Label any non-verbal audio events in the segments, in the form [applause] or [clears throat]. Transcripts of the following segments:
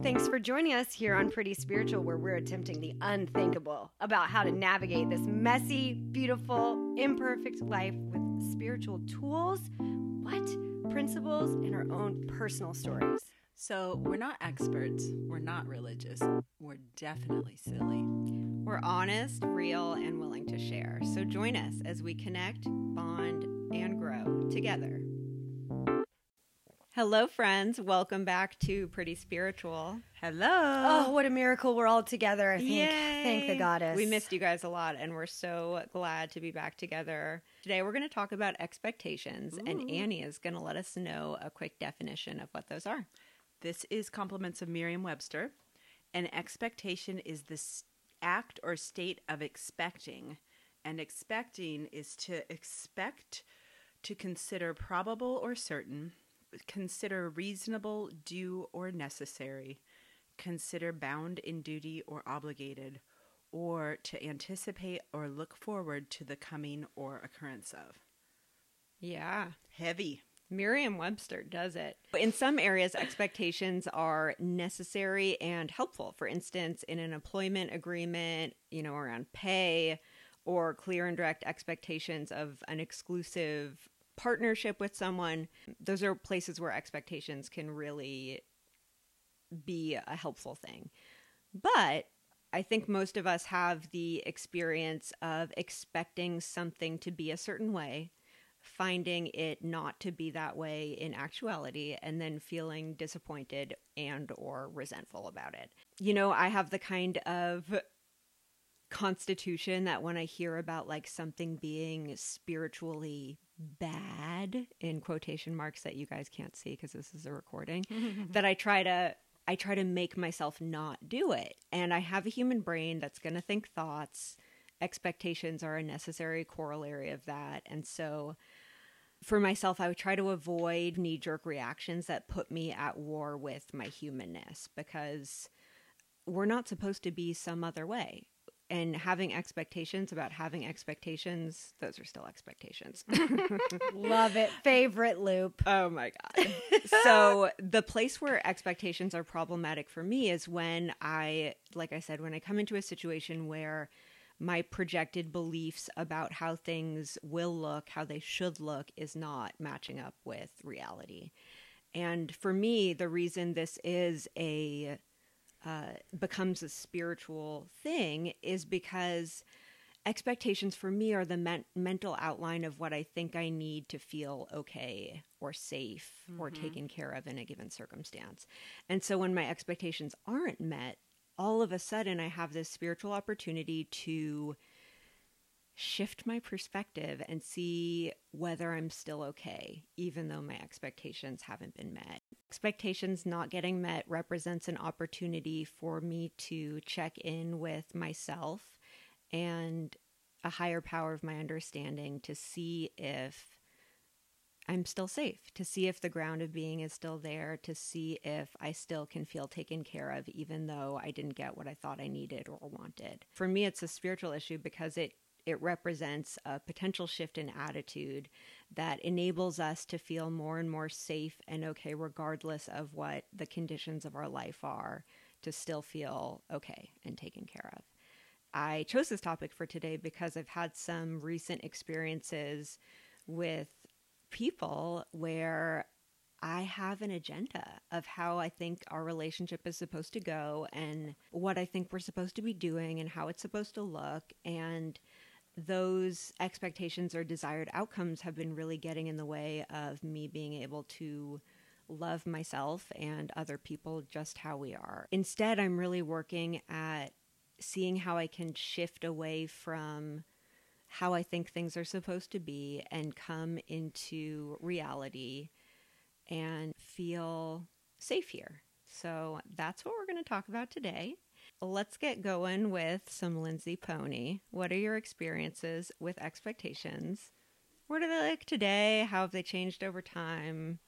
Thanks for joining us here on Pretty Spiritual, where we're attempting the unthinkable about how to navigate this messy, beautiful, imperfect life with spiritual tools, what? Principles, and our own personal stories. So, we're not experts, we're not religious, we're definitely silly. We're honest, real, and willing to share. So, join us as we connect, bond, and grow together. Hello, friends. Welcome back to Pretty Spiritual. Hello. Oh, what a miracle. We're all together, I think. Yay. Thank the goddess. We missed you guys a lot, and we're so glad to be back together. Today, we're going to talk about expectations, and Annie is going to let us know a quick definition of what those are. This is Compliments of Merriam Webster. An expectation is the act or state of expecting, and expecting is to expect, to consider probable or certain, consider reasonable, due, or necessary, consider bound in duty or obligated, or to anticipate or look forward to the coming or occurrence of. Yeah. Heavy. Merriam Webster does it. In some areas, expectations are necessary and helpful. For instance, in an employment agreement, you know, around pay or clear and direct expectations of an exclusive partnership with someone, those are places where expectations can really be a helpful thing. But I think most of us have the experience of expecting something to be a certain way, finding it not to be that way in actuality, and then feeling disappointed and or resentful about it. You know, I have the kind of constitution that when I hear about like something being spiritually bad in quotation marks that you guys can't see because this is a recording [laughs] that I try to I try to make myself not do it. And I have a human brain that's going to think thoughts. Expectations are a necessary corollary of that. And so for myself, I would try to avoid knee jerk reactions that put me at war with my humanness because we're not supposed to be some other way. And having expectations about having expectations, those are still expectations. [laughs] Love it. Favorite loop. Oh my God. [laughs] so, the place where expectations are problematic for me is when I, like I said, when I come into a situation where my projected beliefs about how things will look, how they should look, is not matching up with reality. And for me, the reason this is a uh, becomes a spiritual thing is because expectations for me are the men- mental outline of what I think I need to feel okay or safe or taken care of in a given circumstance. And so when my expectations aren't met, all of a sudden I have this spiritual opportunity to shift my perspective and see whether I'm still okay, even though my expectations haven't been met. Expectations not getting met represents an opportunity for me to check in with myself and a higher power of my understanding to see if I'm still safe, to see if the ground of being is still there, to see if I still can feel taken care of, even though I didn't get what I thought I needed or wanted. For me, it's a spiritual issue because it it represents a potential shift in attitude that enables us to feel more and more safe and okay, regardless of what the conditions of our life are, to still feel okay and taken care of. I chose this topic for today because I've had some recent experiences with people where I have an agenda of how I think our relationship is supposed to go and what I think we're supposed to be doing and how it's supposed to look. And those expectations or desired outcomes have been really getting in the way of me being able to love myself and other people just how we are. Instead, I'm really working at seeing how I can shift away from how I think things are supposed to be and come into reality and feel safe here. So that's what we're going to talk about today. Let's get going with some Lindsay Pony. What are your experiences with expectations? What are they like today? How have they changed over time?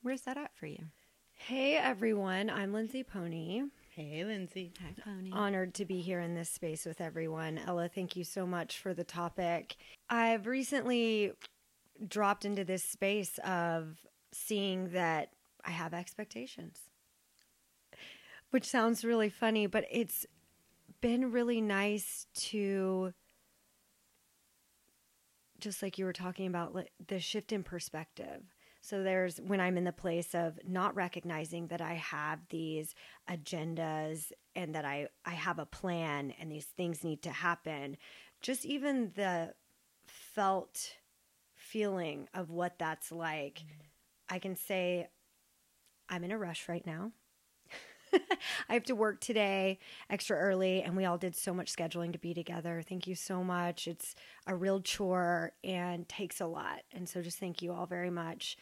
Where's that at for you? Hey, everyone. I'm Lindsay Pony. Hey, Lindsay. Hi, Pony. Honored to be here in this space with everyone. Ella, thank you so much for the topic. I've recently dropped into this space of seeing that I have expectations. Which sounds really funny, but it's been really nice to just like you were talking about like, the shift in perspective. So there's when I'm in the place of not recognizing that I have these agendas and that I I have a plan and these things need to happen. Just even the felt feeling of what that's like. Mm-hmm. I can say I'm in a rush right now. [laughs] I have to work today extra early, and we all did so much scheduling to be together. Thank you so much. It's a real chore and takes a lot. And so just thank you all very much.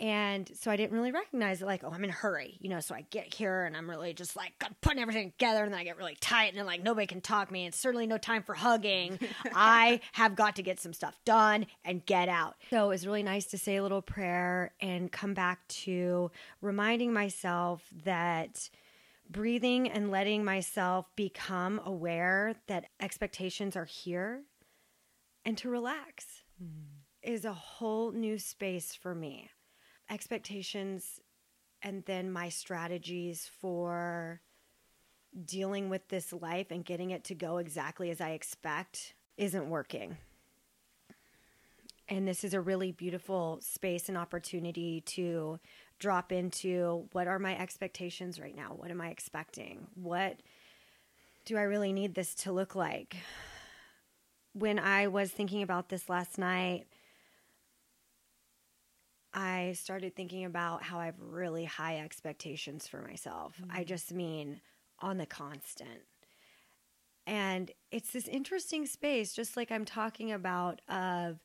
And so I didn't really recognize it, like, oh, I'm in a hurry, you know. So I get here and I'm really just like putting everything together, and then I get really tight, and then like nobody can talk me, and certainly no time for hugging. [laughs] I have got to get some stuff done and get out. So it was really nice to say a little prayer and come back to reminding myself that breathing and letting myself become aware that expectations are here and to relax mm. is a whole new space for me expectations and then my strategies for dealing with this life and getting it to go exactly as I expect isn't working. And this is a really beautiful space and opportunity to drop into what are my expectations right now? What am I expecting? What do I really need this to look like? When I was thinking about this last night, I started thinking about how I have really high expectations for myself. Mm-hmm. I just mean on the constant. And it's this interesting space, just like I'm talking about, of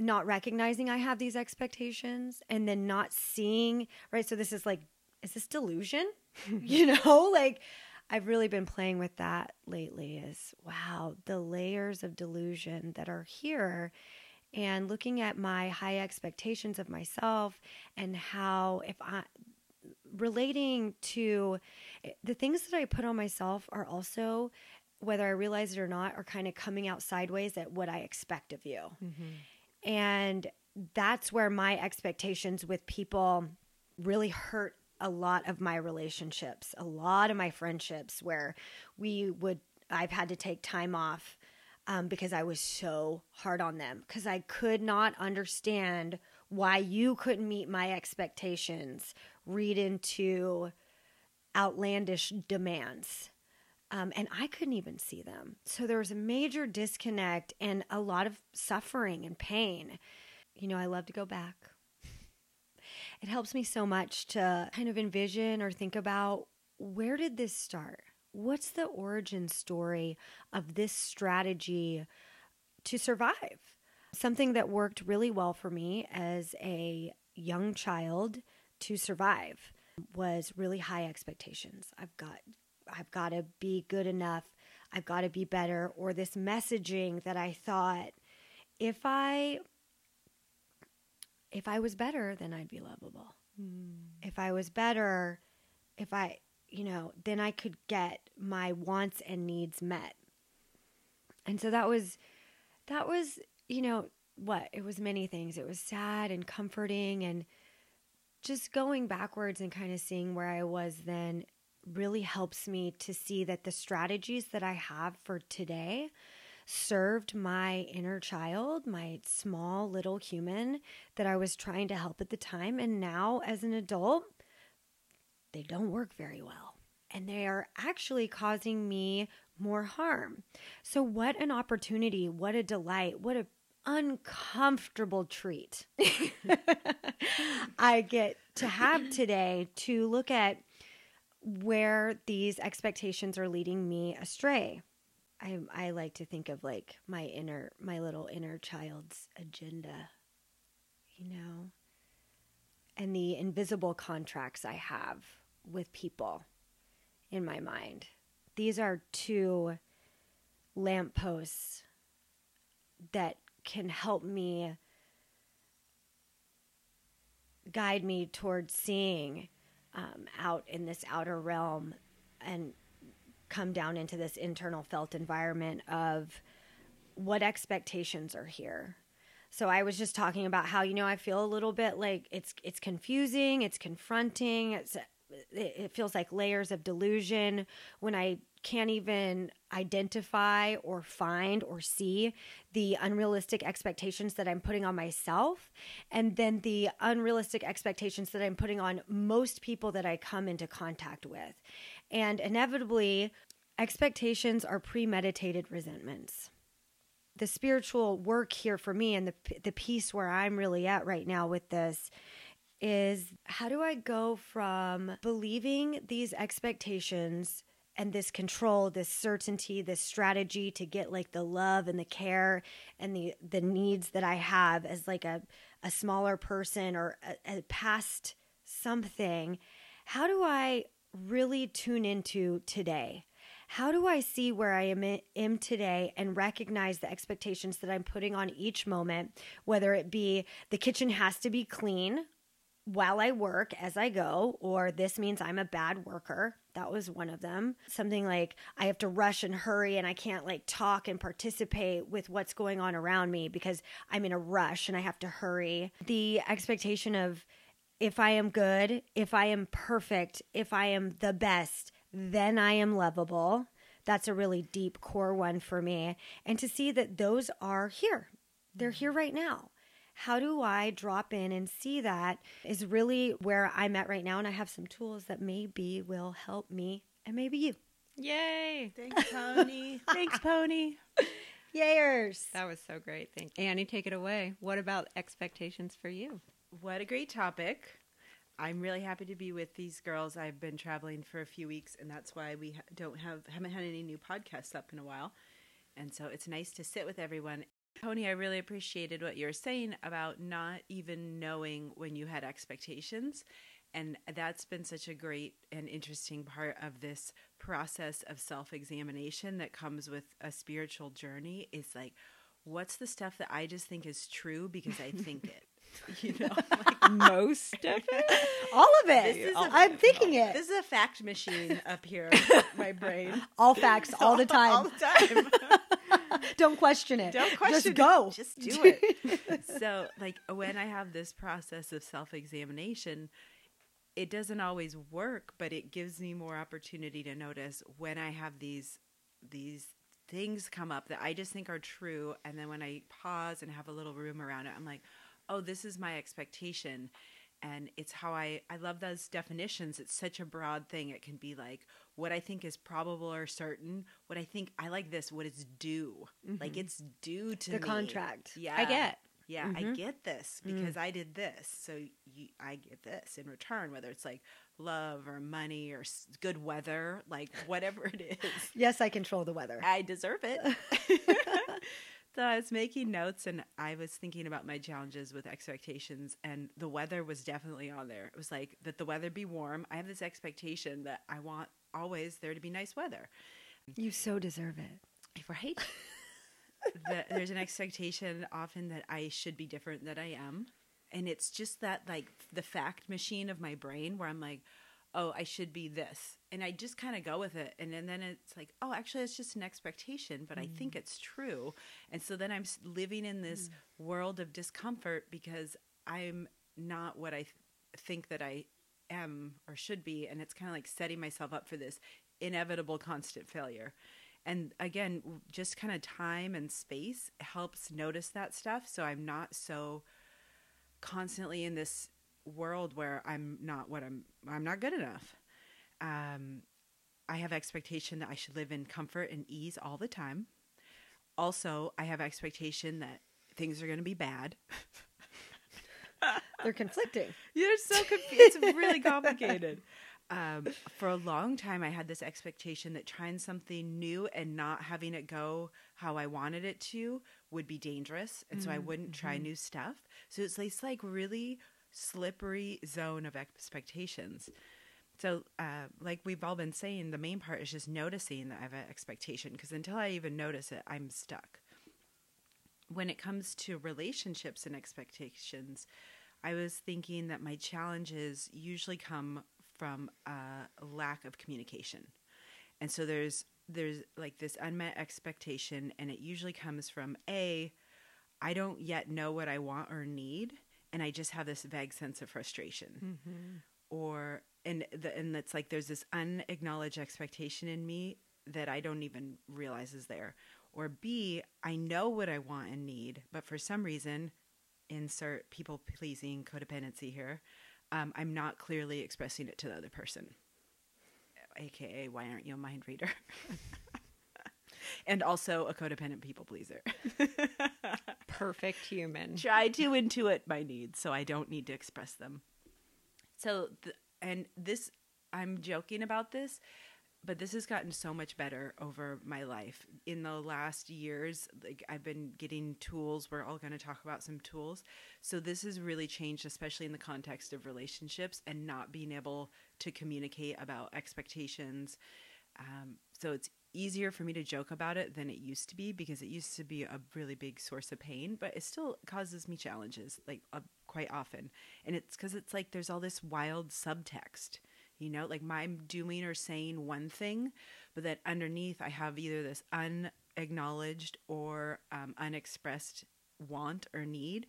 not recognizing I have these expectations and then not seeing, right? So this is like, is this delusion? [laughs] you know, [laughs] like I've really been playing with that lately is wow, the layers of delusion that are here and looking at my high expectations of myself and how if I relating to the things that I put on myself are also whether I realize it or not are kind of coming out sideways at what I expect of you. Mm-hmm. And that's where my expectations with people really hurt a lot of my relationships, a lot of my friendships where we would I've had to take time off um, because I was so hard on them because I could not understand why you couldn't meet my expectations, read into outlandish demands. Um, and I couldn't even see them. So there was a major disconnect and a lot of suffering and pain. You know, I love to go back. It helps me so much to kind of envision or think about where did this start? what's the origin story of this strategy to survive? Something that worked really well for me as a young child to survive was really high expectations. I've got I've got to be good enough. I've got to be better or this messaging that I thought if I if I was better, then I'd be lovable. Mm. If I was better, if I you know, then I could get my wants and needs met. And so that was, that was, you know, what? It was many things. It was sad and comforting and just going backwards and kind of seeing where I was then really helps me to see that the strategies that I have for today served my inner child, my small little human that I was trying to help at the time. And now, as an adult, they don't work very well and they are actually causing me more harm. So, what an opportunity, what a delight, what a uncomfortable treat [laughs] I get to have [clears throat] today to look at where these expectations are leading me astray. I, I like to think of like my inner, my little inner child's agenda, you know, and the invisible contracts I have with people in my mind. These are two lampposts that can help me guide me towards seeing um, out in this outer realm and come down into this internal felt environment of what expectations are here. So I was just talking about how you know I feel a little bit like it's it's confusing, it's confronting, it's it it feels like layers of delusion when I can't even identify or find or see the unrealistic expectations that I'm putting on myself and then the unrealistic expectations that I'm putting on most people that I come into contact with. And inevitably, expectations are premeditated resentments the spiritual work here for me and the the piece where I'm really at right now with this is how do I go from believing these expectations and this control, this certainty, this strategy to get like the love and the care and the the needs that I have as like a a smaller person or a, a past something. How do I really tune into today? How do I see where I am, am today and recognize the expectations that I'm putting on each moment, whether it be the kitchen has to be clean while I work as I go, or this means I'm a bad worker. That was one of them. Something like I have to rush and hurry and I can't like talk and participate with what's going on around me because I'm in a rush and I have to hurry. The expectation of if I am good, if I am perfect, if I am the best, then I am lovable. That's a really deep core one for me. And to see that those are here, they're here right now. How do I drop in and see that is really where I'm at right now. And I have some tools that maybe will help me and maybe you. Yay! Thanks, Pony. [laughs] Thanks, Pony. Yayers. That was so great. Thank you. Annie, take it away. What about expectations for you? What a great topic. I'm really happy to be with these girls. I've been traveling for a few weeks, and that's why we don't have haven't had any new podcasts up in a while. And so it's nice to sit with everyone. Pony, I really appreciated what you were saying about not even knowing when you had expectations. And that's been such a great and interesting part of this process of self examination that comes with a spiritual journey is like, what's the stuff that I just think is true because I think it? [laughs] you know, like, Most of it? All of it. I a- oh, I'm thinking it. this is a fact machine up here, my brain. [laughs] all facts, all the [laughs] time. all the time. [laughs] Don't question it. Don't question Just it. go. Just do [laughs] it. so, like when I have this process of self-examination, it doesn't always work, but it gives me more opportunity to notice when I have these these things come up that I just think are true, and then when I pause and have a little room around it, I'm like, oh, this is my expectation. And it's how I, I love those definitions. It's such a broad thing. It can be like what I think is probable or certain, what I think I like this, what is due. Like mm-hmm. it's due to The me. contract. Yeah. I get. Yeah, I mm-hmm. get this mm. because I did this. So you, I get this in return, whether it's like love or money or good weather, like whatever it is. [laughs] Yes, I control the weather. I deserve it. [laughs] [laughs] so I was making notes and I was thinking about my challenges with expectations, and the weather was definitely on there. It was like that the weather be warm. I have this expectation that I want always there to be nice weather. You so deserve it. Right. [laughs] that there's an expectation often that I should be different than I am. And it's just that like the fact machine of my brain where I'm like, oh, I should be this. And I just kind of go with it. And then, then it's like, oh, actually, it's just an expectation, but I think mm. it's true. And so then I'm living in this mm. world of discomfort because I'm not what I th- think that I am or should be. And it's kind of like setting myself up for this inevitable constant failure. And again, just kind of time and space helps notice that stuff. So I'm not so constantly in this world where I'm not what I'm I'm not good enough. Um, I have expectation that I should live in comfort and ease all the time. Also, I have expectation that things are going to be bad. They're conflicting. [laughs] You're so confused. It's really complicated. [laughs] Um, for a long time, I had this expectation that trying something new and not having it go how I wanted it to would be dangerous, and so I wouldn't try new stuff. So it's like really slippery zone of expectations. So, uh, like we've all been saying, the main part is just noticing that I have an expectation because until I even notice it, I'm stuck when it comes to relationships and expectations, I was thinking that my challenges usually come from a lack of communication. And so there's there's like this unmet expectation and it usually comes from a I don't yet know what I want or need and I just have this vague sense of frustration. Or and the, and it's like there's this unacknowledged expectation in me that I don't even realize is there. Or B, I know what I want and need, but for some reason, insert people pleasing codependency here, um, I'm not clearly expressing it to the other person. AKA, why aren't you a mind reader? [laughs] and also a codependent people pleaser. [laughs] Perfect human. Try to intuit my needs so I don't need to express them. So, th- and this, I'm joking about this, but this has gotten so much better over my life. In the last years, like I've been getting tools. We're all going to talk about some tools. So this has really changed, especially in the context of relationships and not being able to communicate about expectations. Um, so it's easier for me to joke about it than it used to be because it used to be a really big source of pain, but it still causes me challenges like uh, quite often. And it's because it's like there's all this wild subtext you know like i'm doing or saying one thing but that underneath i have either this unacknowledged or um, unexpressed want or need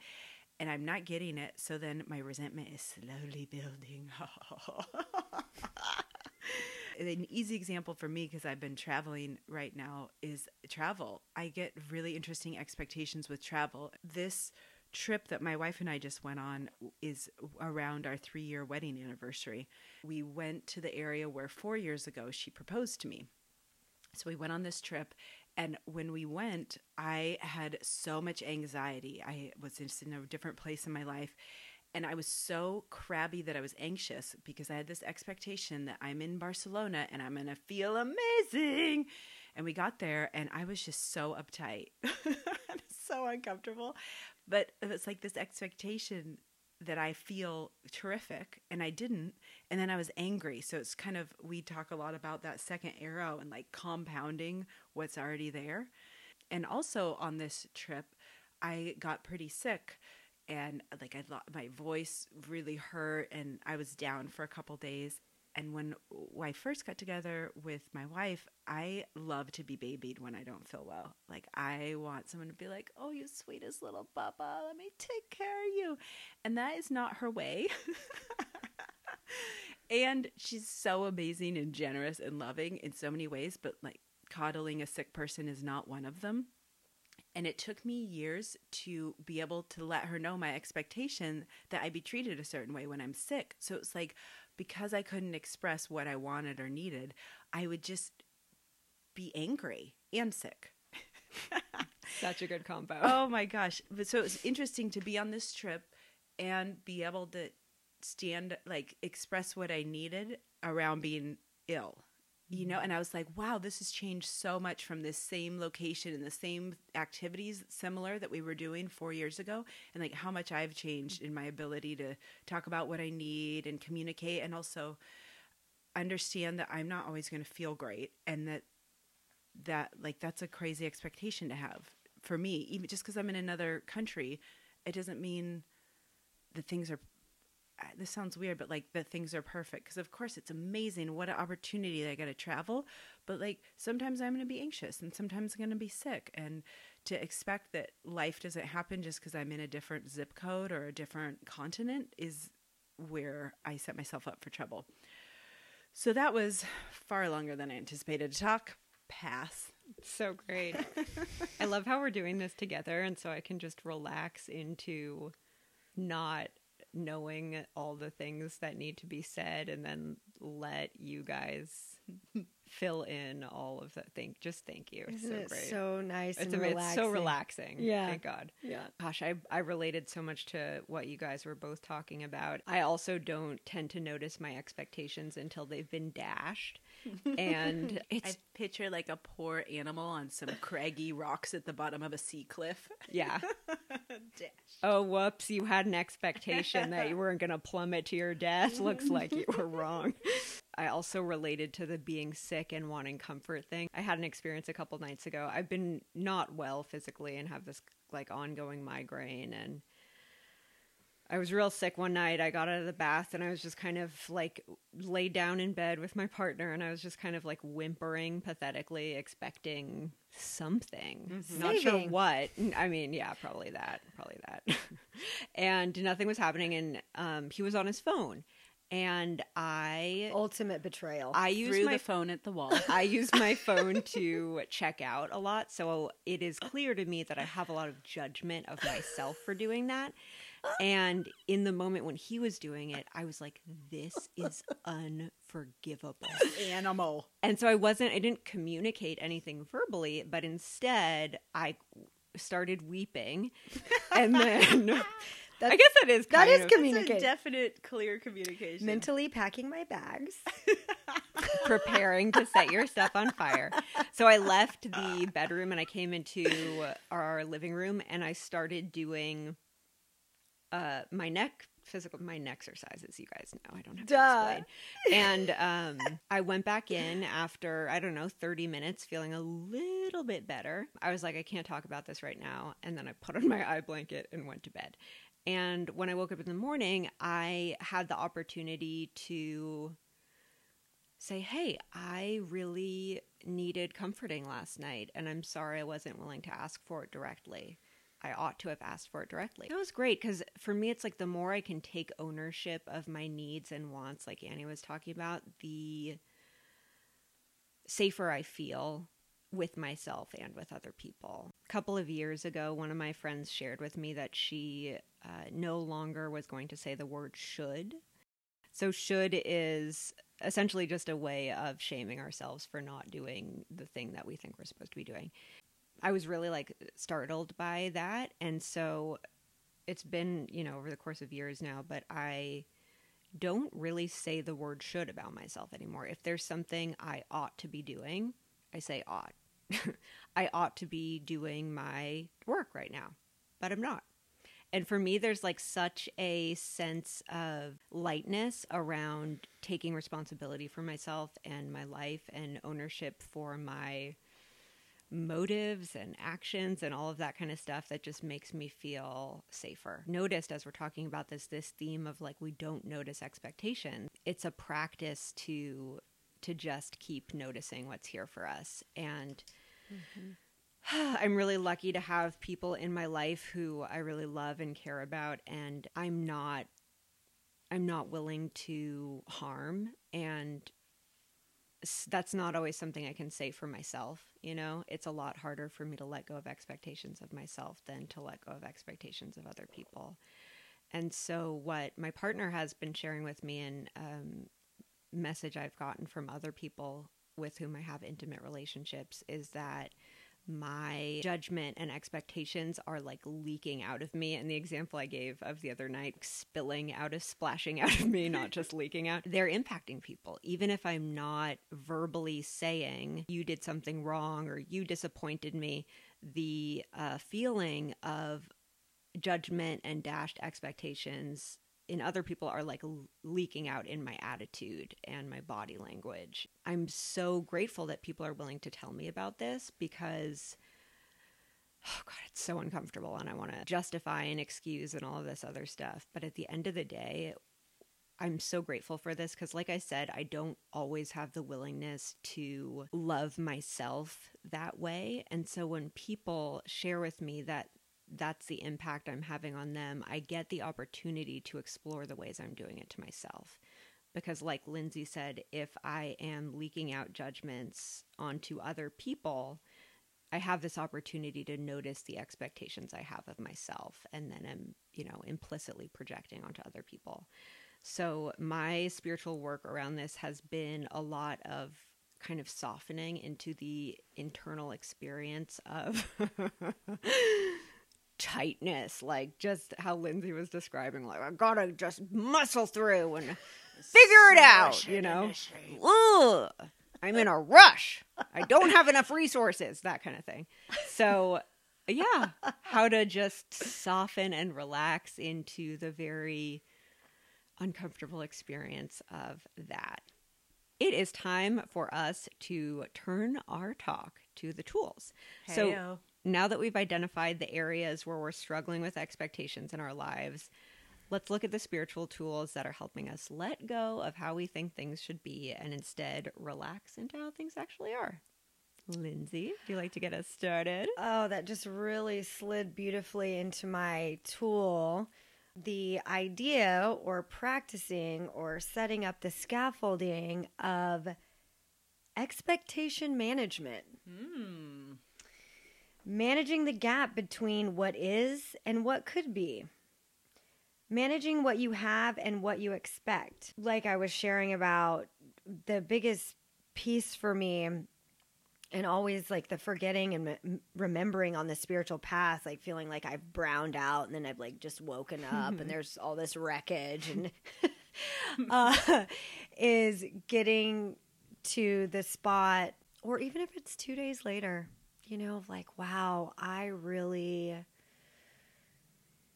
and i'm not getting it so then my resentment is slowly building [laughs] an easy example for me because i've been traveling right now is travel i get really interesting expectations with travel this trip that my wife and I just went on is around our three year wedding anniversary. We went to the area where four years ago she proposed to me. So we went on this trip. And when we went, I had so much anxiety. I was just in a different place in my life. And I was so crabby that I was anxious because I had this expectation that I'm in Barcelona and I'm going to feel amazing. And we got there and I was just so uptight. [laughs] so uncomfortable. But it's like this expectation that I feel terrific and I didn't. And then I was angry. So it's kind of, we talk a lot about that second arrow and like compounding what's already there. And also on this trip, I got pretty sick and uh, like I thought my voice really hurt and I was down for a couple days and when I first got together with my wife, I love to be babied when I don't feel well. Like I want someone to be like, "Oh, you sweetest little Bubba, let me take care of you," and that is not her way. [laughs] and she's so amazing and generous and loving in so many ways, but like coddling a sick person is not one of them. And it took me years to be able to let her know my expectation that I be treated a certain way when I'm sick. So it's like, because I couldn't express what I wanted or needed, I would just be angry and sick. [laughs] Such a good combo. [laughs] Oh my gosh. But so it's interesting to be on this trip and be able to stand like express what I needed around being ill you know and i was like wow this has changed so much from this same location and the same activities similar that we were doing four years ago and like how much i've changed in my ability to talk about what i need and communicate and also understand that i'm not always going to feel great and that that like that's a crazy expectation to have for me. Even just because i'm in another country it doesn't mean that things are this sounds weird, but like the things are perfect. Because of course it's amazing. What an opportunity I get to travel. But like sometimes I'm going to be anxious and sometimes I'm going to be sick. And to expect that life doesn't happen just because I'm in a different zip code or a different continent is where I set myself up for trouble. So that was far longer than I anticipated to talk. Pass. So great. I love how we're doing this together. And so I can just relax into not knowing all the things that need to be said and then let you guys [laughs] fill in all of that. Thank, just thank you. Isn't so great. so nice it's, and ama- relaxing? it's so relaxing. Yeah. Thank God. Yeah. Gosh, I, I related so much to what you guys were both talking about. I also don't tend to notice my expectations until they've been dashed. And [laughs] it's, I picture like a poor animal on some craggy rocks at the bottom of a sea cliff. yeah. [laughs] Oh, whoops. You had an expectation that you weren't going to plummet to your death. Looks like you were wrong. I also related to the being sick and wanting comfort thing. I had an experience a couple nights ago. I've been not well physically and have this like ongoing migraine and I was real sick one night. I got out of the bath and I was just kind of like laid down in bed with my partner and I was just kind of like whimpering pathetically, expecting something. Not sure what. I mean, yeah, probably that. Probably that. [laughs] and nothing was happening. And um, he was on his phone. and I Ultimate betrayal. I use Threw my the phone at the wall. I use my [laughs] phone to check out a lot, so it is clear to me that I have a lot of judgment of myself for doing that. And in the moment when he was doing it, I was like, "This is unforgivable." Animal. And so I wasn't, I didn't communicate anything verbally, but instead I started weeping. [laughs] And then [laughs] I guess that is that is communication. definite, clear communication. Mentally packing my bags. [laughs] preparing to set your stuff on fire. So I left the bedroom and I came into our living room and I started doing uh my neck physical my neck exercises you guys know i don't have to Duh. explain and [laughs] um i went back in after i don't know 30 minutes feeling a little bit better i was like i can't talk about this right now and then i put on [laughs] my eye blanket and went to bed and when i woke up in the morning i had the opportunity to say, Hey, I really needed comforting last night, and I'm sorry I wasn't willing to ask for it directly. I ought to have asked for it directly. That was great because for me, it's like the more I can take ownership of my needs and wants, like Annie was talking about, the safer I feel with myself and with other people. A couple of years ago, one of my friends shared with me that she uh, no longer was going to say the word should. So, should is essentially just a way of shaming ourselves for not doing the thing that we think we're supposed to be doing. I was really like startled by that. And so it's been, you know, over the course of years now, but I don't really say the word should about myself anymore. If there's something I ought to be doing, I say ought. [laughs] I ought to be doing my work right now, but I'm not. And for me, there's like such a sense of lightness around taking responsibility for myself and my life and ownership for my motives and actions and all of that kind of stuff that just makes me feel safer. Noticed as we're talking about this this theme of like we don't notice expectation. It's a practice to to just keep noticing what's here for us and mm-hmm. [sighs] I'm really lucky to have people in my life who I really love and care about and I'm not I'm not willing to harm and that's not always something I can say for myself, you know? It's a lot harder for me to let go of expectations of myself than to let go of expectations of other people. And so what my partner has been sharing with me and um message I've gotten from other people with whom I have intimate relationships is that my judgment and expectations are like leaking out of me. And the example I gave of the other night, spilling out of, splashing [laughs] out of me, not just leaking out, they're impacting people. Even if I'm not verbally saying, you did something wrong or you disappointed me, the uh, feeling of judgment and dashed expectations in other people are like leaking out in my attitude and my body language. I'm so grateful that people are willing to tell me about this because oh god, it's so uncomfortable and I want to justify and excuse and all of this other stuff. But at the end of the day, I'm so grateful for this because, like I said, I don't always have the willingness to love myself that way. And so when people share with me that that's the impact I'm having on them, I get the opportunity to explore the ways I'm doing it to myself. Because, like Lindsay said, if I am leaking out judgments onto other people, I have this opportunity to notice the expectations I have of myself, and then I'm, you know, implicitly projecting onto other people. So, my spiritual work around this has been a lot of kind of softening into the internal experience of [laughs] tightness, like just how Lindsay was describing, like, I gotta just muscle through and figure it out, you know? Ugh, I'm in a rush. I don't have enough resources, that kind of thing. So, yeah, how to just soften and relax into the very uncomfortable experience of that. It is time for us to turn our talk to the tools. So, Heyo. Now that we've identified the areas where we're struggling with expectations in our lives, let's look at the spiritual tools that are helping us let go of how we think things should be and instead relax into how things actually are. Lindsay, do you like to get us started? Oh, that just really slid beautifully into my tool the idea or practicing or setting up the scaffolding of expectation management. Hmm. Managing the gap between what is and what could be. Managing what you have and what you expect. Like I was sharing about, the biggest piece for me and always like the forgetting and remembering on the spiritual path like feeling like i've browned out and then i've like just woken up and [laughs] there's all this wreckage and [laughs] uh, is getting to the spot or even if it's two days later you know of like wow i really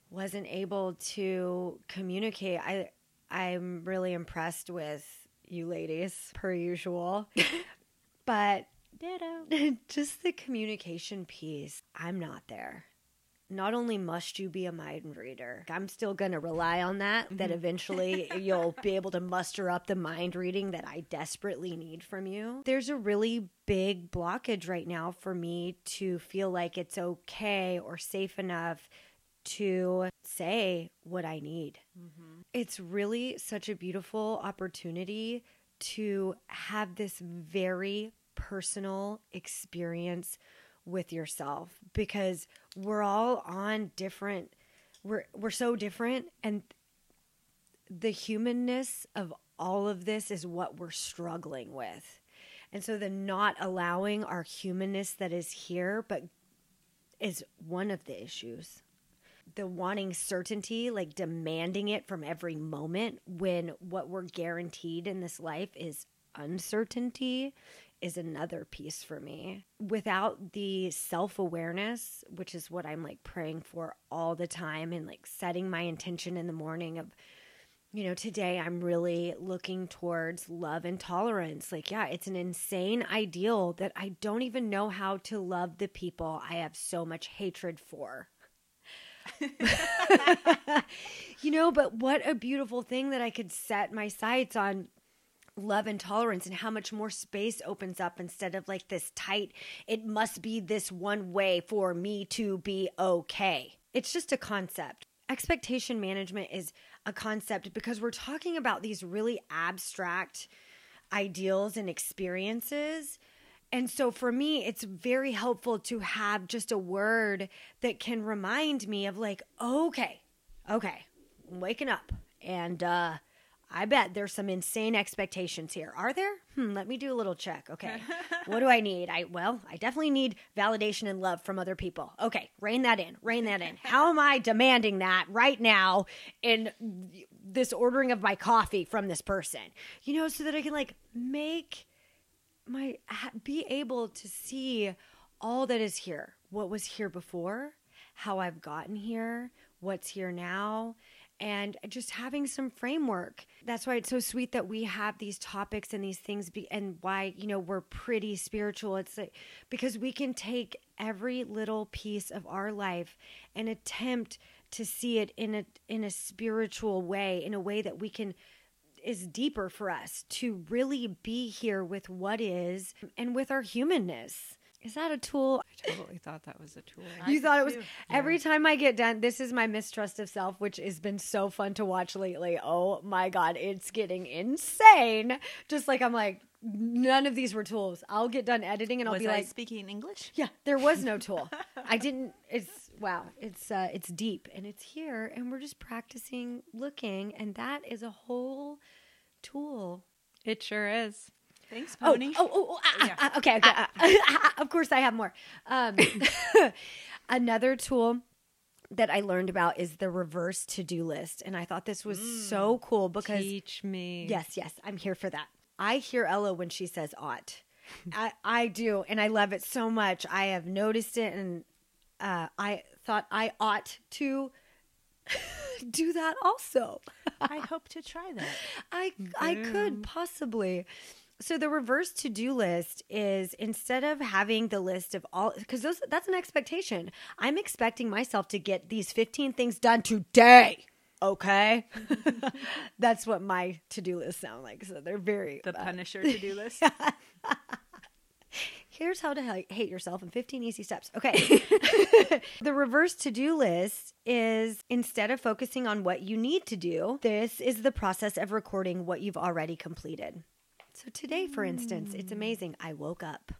wasn't able to communicate i i'm really impressed with you ladies per usual [laughs] but Ditto. [laughs] just the communication piece, I'm not there. Not only must you be a mind reader, I'm still going to rely on that, that mm-hmm. eventually [laughs] you'll be able to muster up the mind reading that I desperately need from you. There's a really big blockage right now for me to feel like it's okay or safe enough to say what I need. Mm-hmm. It's really such a beautiful opportunity to have this very personal experience with yourself because we're all on different we're we're so different and the humanness of all of this is what we're struggling with. And so the not allowing our humanness that is here but is one of the issues the wanting certainty, like demanding it from every moment when what we're guaranteed in this life is uncertainty, is another piece for me. Without the self awareness, which is what I'm like praying for all the time and like setting my intention in the morning of, you know, today I'm really looking towards love and tolerance. Like, yeah, it's an insane ideal that I don't even know how to love the people I have so much hatred for. [laughs] [laughs] you know, but what a beautiful thing that I could set my sights on love and tolerance and how much more space opens up instead of like this tight, it must be this one way for me to be okay. It's just a concept. Expectation management is a concept because we're talking about these really abstract ideals and experiences. And so for me, it's very helpful to have just a word that can remind me of like, okay, okay, I'm waking up. And uh I bet there's some insane expectations here. Are there? Hmm, let me do a little check. Okay. [laughs] what do I need? I well, I definitely need validation and love from other people. Okay, rein that in. Rein that in. [laughs] How am I demanding that right now in this ordering of my coffee from this person? You know, so that I can like make my be able to see all that is here. What was here before, how I've gotten here, what's here now, and just having some framework. That's why it's so sweet that we have these topics and these things be, and why, you know, we're pretty spiritual. It's like because we can take every little piece of our life and attempt to see it in a in a spiritual way, in a way that we can is deeper for us to really be here with what is and with our humanness. Is that a tool? I totally thought that was a tool. you I thought it was too. every time I get done. This is my mistrust of self, which has been so fun to watch lately. Oh my god, it's getting insane. Just like I'm like, none of these were tools. I'll get done editing and I'll Was be I like, speaking in English? yeah, there was no tool. [laughs] I didn't. It's wow. It's uh, it's deep and it's here, and we're just practicing looking, and that is a whole tool. It sure is. Thanks, Oh, Pony. oh, oh, oh, ah, Yeah. ah, okay, okay. of course, I have more. Um, [laughs] another tool that I learned about is the reverse to do list, and I thought this was so cool because Teach me. yes, yes, I'm here for that. I hear Ella when she says ought. [laughs] I, I do, and I love it so much. I have noticed it, and uh, I thought I ought to [laughs] do that also. I hope to try that. I I could possibly. So the reverse to-do list is instead of having the list of all cuz those that's an expectation. I'm expecting myself to get these 15 things done today. Okay? [laughs] that's what my to-do list sound like. So they're very The uh, Punisher [laughs] to do list. [laughs] Here's how to hate yourself in 15 easy steps. Okay. the reverse to do list is instead of focusing on what you need to do, this is the process of recording what you've already completed. So today, for instance, it's amazing. I woke up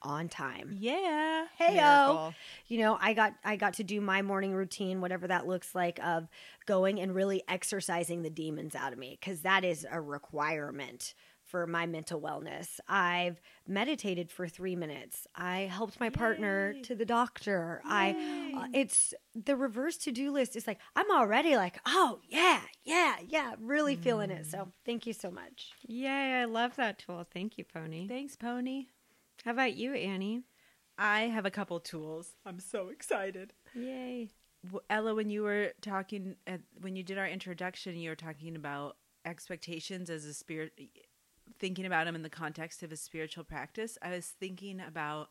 on time. Yeah. Hey Miracle. You know, I got I got to do my morning routine, whatever that looks like, of going and really exercising the demons out of me, because that is a requirement for my mental wellness. I've meditated for three minutes. I helped my partner to the doctor. I Yay. uh, it's the reverse to do list is like I'm already like, oh yeah, yeah, yeah, really feeling it. So thank you so much. Yay, I love that tool. Thank you, Pony. Thanks, Pony. How about you, Annie? I have a couple tools. I'm so excited. Yay. Ella, when you were talking, when you did our introduction, you were talking about expectations as a spirit, thinking about them in the context of a spiritual practice. I was thinking about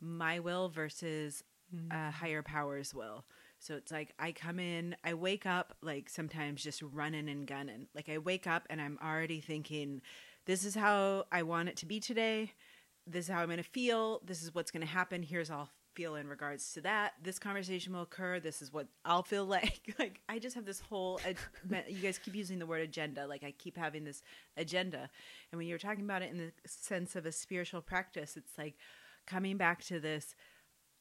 my will versus a mm-hmm. higher power's will. So it's like I come in, I wake up like sometimes just running and gunning. Like I wake up and I'm already thinking, this is how I want it to be today. This is how I'm going to feel. This is what's going to happen. Here's I'll feel in regards to that. This conversation will occur. This is what I'll feel [laughs] like. Like I just have this whole. ag- [laughs] you guys keep using the word agenda. Like I keep having this agenda. And when you're talking about it in the sense of a spiritual practice, it's like coming back to this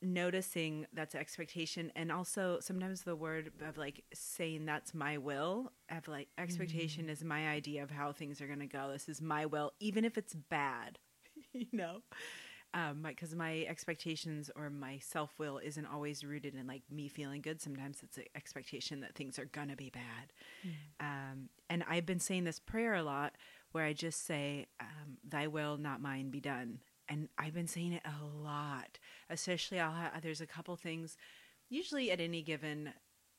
noticing that's expectation and also sometimes the word of like saying that's my will of like expectation mm-hmm. is my idea of how things are going to go this is my will even if it's bad [laughs] you know um because my expectations or my self-will isn't always rooted in like me feeling good sometimes it's an expectation that things are going to be bad um and i've been saying this prayer a lot where i just say um, thy will not mine be done and I've been saying it a lot. Especially, I'll have there's a couple things. Usually, at any given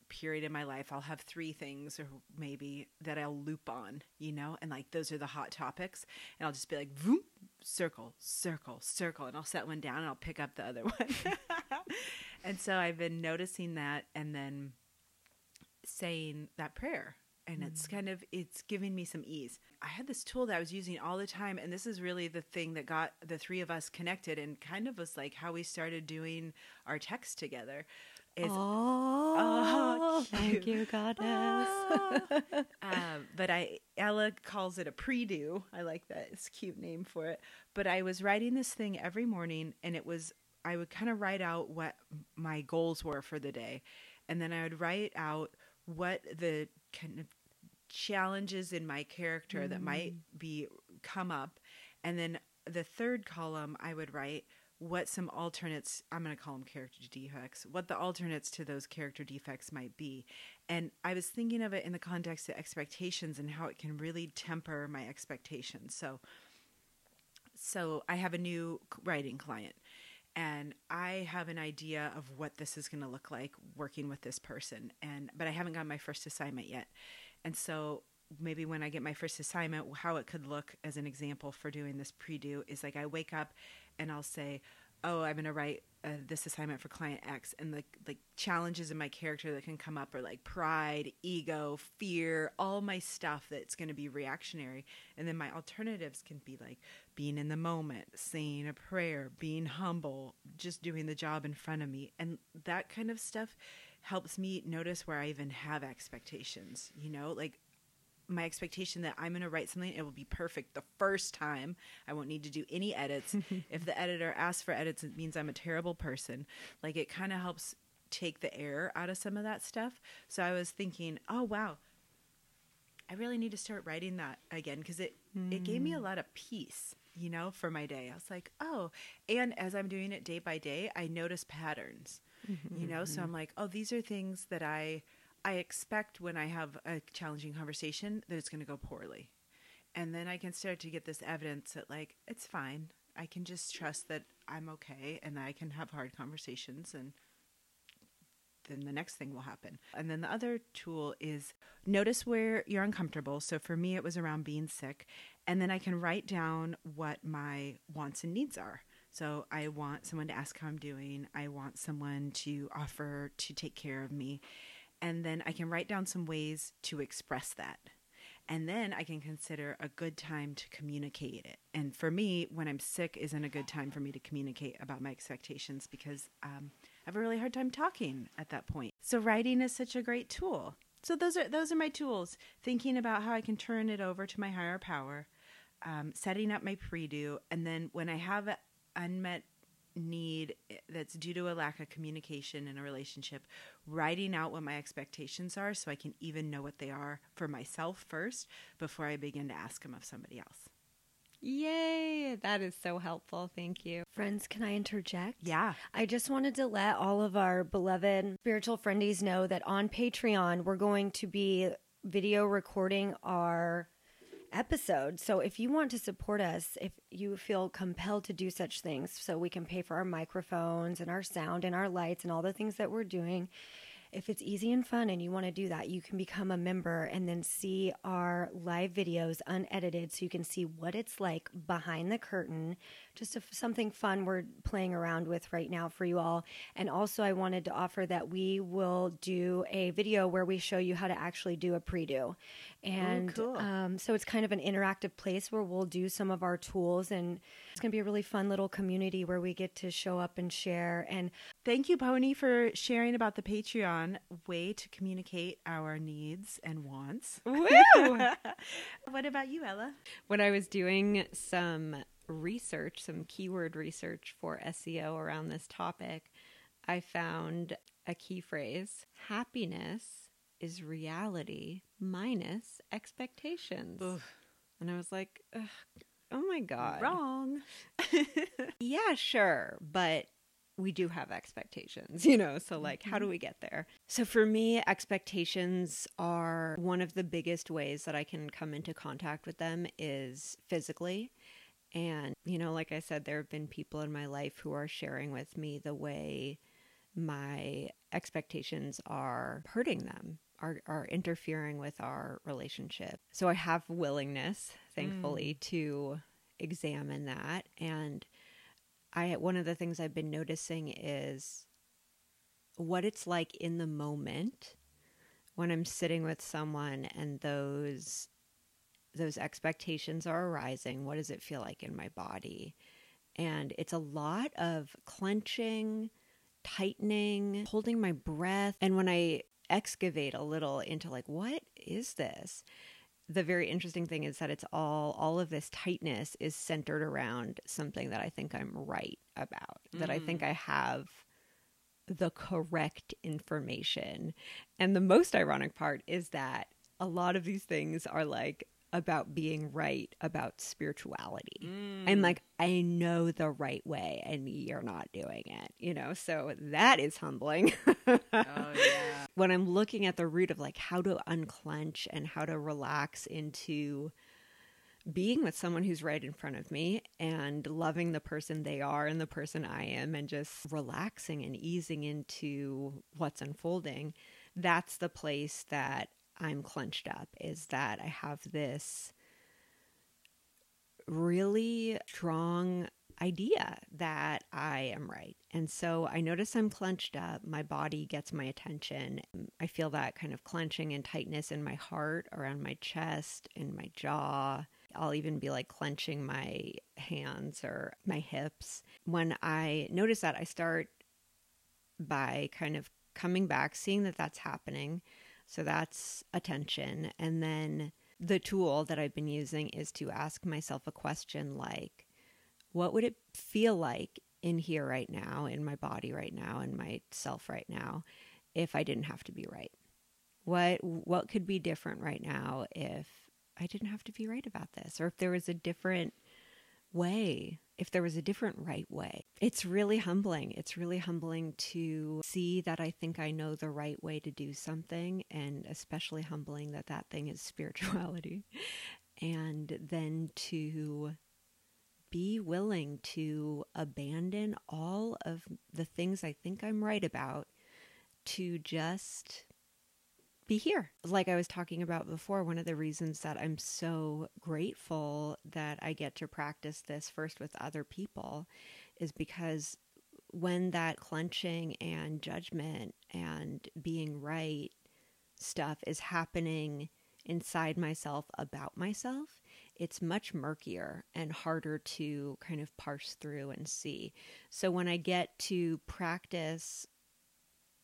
period in my life, I'll have three things or maybe that I'll loop on, you know, and like those are the hot topics, and I'll just be like, Voom, circle, circle, circle, and I'll set one down and I'll pick up the other [laughs] one. [laughs] and so I've been noticing that, and then saying that prayer and it's mm. kind of it's giving me some ease. I had this tool that i was using all the time and this is really the thing that got the three of us connected and kind of was like how we started doing our text together is Oh, [laughs] thank you, goddess. [laughs] [laughs] um, but I Ella calls it a pre-do. I like that. It's a cute name for it. But I was writing this thing every morning, and it was I would kind of write out what my goals were for the day, and then I would write out what the kind of challenges in my character that might be come up, and then the third column I would write what some alternates i'm going to call them character defects what the alternates to those character defects might be. And i was thinking of it in the context of expectations and how it can really temper my expectations. So so i have a new writing client and i have an idea of what this is going to look like working with this person and but i haven't got my first assignment yet. And so maybe when i get my first assignment how it could look as an example for doing this pre-do is like i wake up and i'll say oh i'm going to write uh, this assignment for client x and the like challenges in my character that can come up are like pride ego fear all my stuff that's going to be reactionary. And then my alternatives can be like being in the moment saying a prayer being humble just doing the job in front of me. And that kind of stuff helps me notice where i even have expectations you know? Like my expectation that I'm going to write something, it will be perfect the first time. I won't need to do any edits. [laughs] if the editor asks for edits, it means I'm a terrible person. Like it kind of helps take the air out of some of that stuff. So I was thinking, oh, wow. I really need to start writing that again because it, it gave me a mm. lot of peace, you know, for my day. I was like, oh, and as I'm doing it day by day, I notice patterns, mm-hmm, you know, so mm-hmm. I'm like, oh, these are things that I, I expect when I have a challenging conversation that it's going to go poorly. And then I can start to get this evidence that, like, it's fine. I can just trust that I'm okay and I can have hard conversations and then the next thing will happen. And then the other tool is notice where you're uncomfortable. So for me, it was around being sick. And then I can write down what my wants and needs are. So I want someone to ask how I'm doing. I want someone to offer to take care of me. And then I can write down some ways to express that. And then I can consider a good time to communicate it. And for me, when I'm sick, isn't a good time for me to communicate about my expectations because um, I have a really hard time talking at that point. So writing is such a great tool. So those are those are my tools. Thinking about how I can turn it over to my higher power, um, setting up my pre-do, and then when I have an unmet need that's due to a lack of communication in a relationship, writing out what my expectations are so I can even know what they are for myself first before I begin to ask them of somebody else. Yay! That is so helpful. Thank you. Friends, can I interject? Yeah. I just wanted to let all of our beloved spiritual friendies know that on Patreon, we're going to be video recording our episode. So if you want to support us, if you feel compelled to do such things, so we can pay for our microphones and our sound and our lights and all the things that we're doing, if it's easy and fun and you want to do that, you can become a member and then see our live videos unedited so you can see what it's like behind the curtain. Just a, something fun we're playing around with right now for you all. And also, I wanted to offer that we will do a video where we show you how to actually do a pre do. And cool. um, so it's kind of an interactive place where we'll do some of our tools. And it's going to be a really fun little community where we get to show up and share. And Thank you, Pony, for sharing about the Patreon way to communicate our needs and wants. Woo! [laughs] what about you, Ella? when I was doing some research, some keyword research for SEO around this topic, I found a key phrase happiness is reality minus expectations. Ugh. And I was like, Ugh, oh my God. Wrong. [laughs] Yeah, sure. But we do have expectations, you know? So, like, how do mm-hmm. we get there? So, for me, expectations are one of the biggest ways that I can come into contact with them is physically. And, you know, like I said, there have been people in my life who are sharing with me the way my expectations are hurting them, are, are interfering with our relationship. So I have willingness, thankfully, mm. to examine that. And I one of the things I've been noticing is what it's like in the moment when I'm sitting with someone and those those expectations are arising. What does it feel like in my body? And it's a lot of clenching, tightening, holding my breath. And when I excavate a little into like, what is this? The very interesting thing is that it's all, all of this tightness is centered around something that I think I'm right about, that I think mm. I have the correct information. And the most ironic part is that a lot of these things are like about being right about spirituality. I'm mm. like, I know the right way and you're not doing it, you know? So that is humbling. Oh, yeah. When I'm looking at the root of like how to unclench and how to relax into being with someone who's right in front of me and loving the person they are and the person I am and just relaxing and easing into what's unfolding, that's the place that I'm clenched up is that I have this really strong idea that I am right. And so I notice I'm clenched up. My body gets my attention. I feel that kind of clenching and tightness in my heart, around my chest, in my jaw. I'll even be like clenching my hands or my hips. When I notice that, I start by kind of coming back, seeing that that's happening. So that's attention. And then the tool that I've been using is to ask myself a question like, what would it feel like in here right now, in my body right now, in myself right now, if I didn't have to be right? What what could be different right now if I didn't have to be right about this, or if there was a different way, if there was a different right way? It's really humbling. It's really humbling to see that I think I know the right way to do something, and especially humbling that that thing is [laughs] spirituality, and then to be willing to abandon all of the things I think I'm right about to just be here. Like I was talking about before, one of the reasons that I'm so grateful that I get to practice this first with other people is because when that clenching and judgment and being right stuff is happening inside myself about myself, it's much murkier and harder to kind of parse through and see. So when I get to practice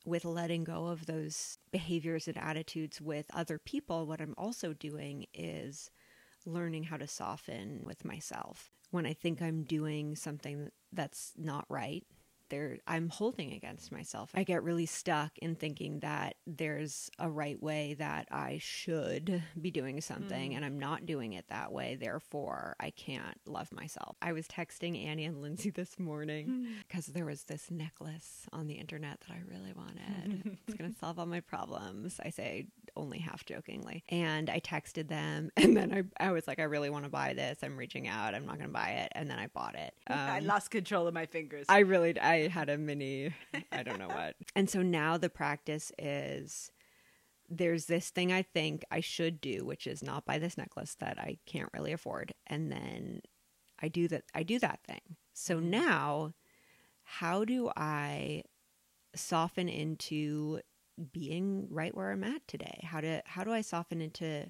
with letting go of those behaviors and attitudes with other people, what I'm also doing is learning how to soften with myself. When I think I'm doing something that's not right, there I'm holding against myself. I get really stuck in thinking that there's a right way that I should be doing something Mm. and I'm not doing it that way. Therefore, I can't love myself. I was texting Annie and Lindsay [laughs] this morning [laughs] because there was this necklace on the internet that I really wanted. [laughs] it's going to solve all my problems. I say only half jokingly. And I texted them and then I, I was like, I really want to buy this. I'm reaching out. I'm not going to buy it. And then I bought it. I Um, lost control of my fingers. I really, I had a mini, I don't know what. [laughs] And so now the practice is there's this thing I think I should do, which is not buy this necklace that I can't really afford. And then I do that, I do that thing. So mm-hmm. now, how do I soften into being right where I'm at today? How do, how do I soften into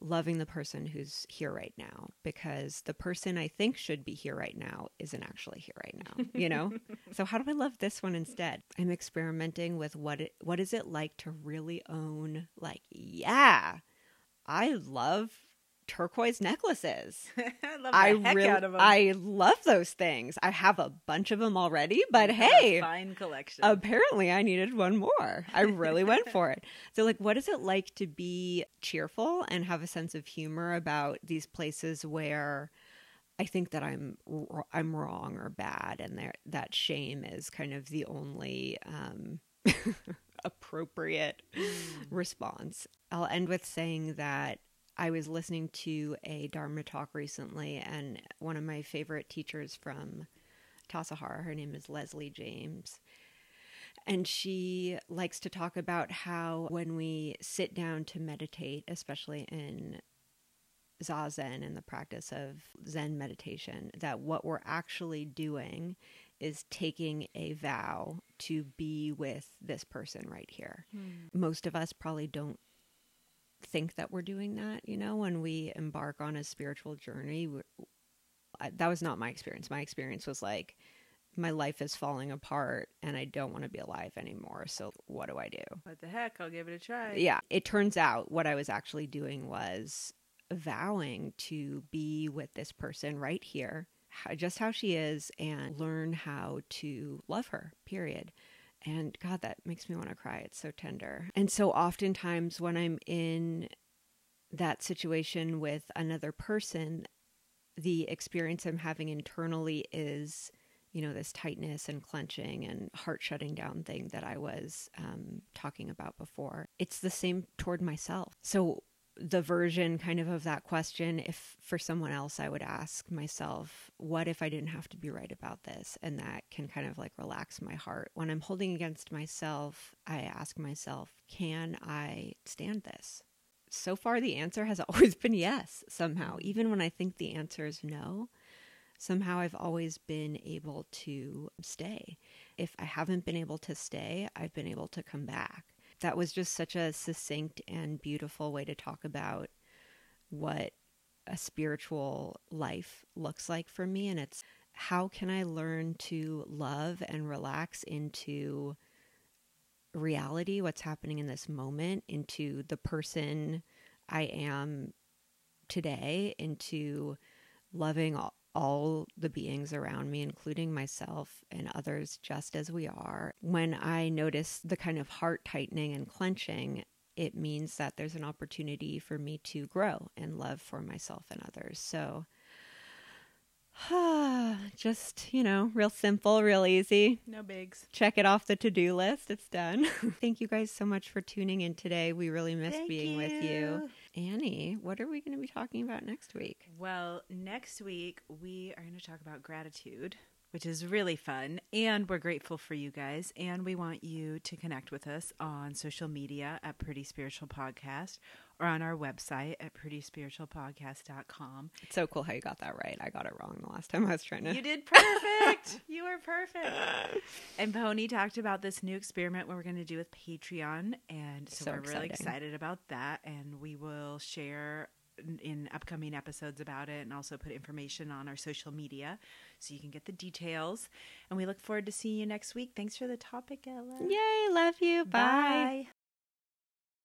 loving the person who's here right now because the person I think should be here right now isn't actually here right now, you know? [laughs] so how do I love this one instead? I'm experimenting with what it what is it like to really own like yeah, I love turquoise necklaces. [laughs] I I really out of them. I love those things. I have a bunch of them already, but hey, fine collection. apparently I needed one more. I really went [laughs] for it. So like what is it like to be cheerful and have a sense of humor about these places where I think that I'm I'm wrong or bad and there that shame is kind of the only um [laughs] appropriate response. I'll end with saying that I was listening to a Dharma talk recently, and one of my favorite teachers from Tassajara, her name is Leslie James. And she likes to talk about how when we sit down to meditate, especially in Zazen and the practice of Zen meditation, that what we're actually doing is taking a vow to be with this person right here. Hmm. Most of us probably don't think that we're doing that, you know, when we embark on a spiritual journey. I, that was not my experience. My experience was like, my life is falling apart and I don't want to be alive anymore. So, what do I do? what the heck? I'll give it a try. Yeah, it turns out what I was actually doing was vowing to be with this person right here, just how she is, and learn how to love her, period. And God, that makes me want to cry. It's so tender. And so, oftentimes, when I'm in that situation with another person, the experience I'm having internally is, you know, this tightness and clenching and heart shutting down thing that I was um, talking about before. It's the same toward myself. So, the version kind of of that question, if for someone else, I would ask myself, what if I didn't have to be right about this? And that can kind of like relax my heart. When I'm holding against myself, I ask myself, can I stand this? so far the answer has [laughs] always been yes somehow even when i think the answer is no somehow i've always been able to stay if i haven't been able to stay i've been able to come back that was just such a succinct and beautiful way to talk about what a spiritual life looks like for me and it's how can i learn to love and relax into reality, what's happening in this moment, into the person I am today, into loving all, all the beings around me, including myself and others, just as we are. When I notice the kind of heart tightening and clenching, it means that there's an opportunity for me to grow and love for myself and others. So, [sighs] just, you know, real simple, real easy No bigs. check it off the to-do list it's done [laughs] thank you guys so much for tuning in today we really missed Thank being with you you. Annie what are we going to be talking about next week Well, next week we are going to talk about gratitude, which is really fun. And we're grateful for you guys. And we want you to connect with us on social media at Pretty Spiritual Podcast or on our website at prettyspiritualpodcast.com. It's so cool how you got that right. I got it wrong the last time I was trying to. You did [laughs] perfect. you were perfect. And Pony talked about this new experiment we're going to do with Patreon, and so, So we're really excited about that. And we will share in- in upcoming episodes about it, and also put information on our social media so you can get the details. And we look forward to seeing you next week. Thanks for the topic, Ella. Yay, love you. Bye. Bye.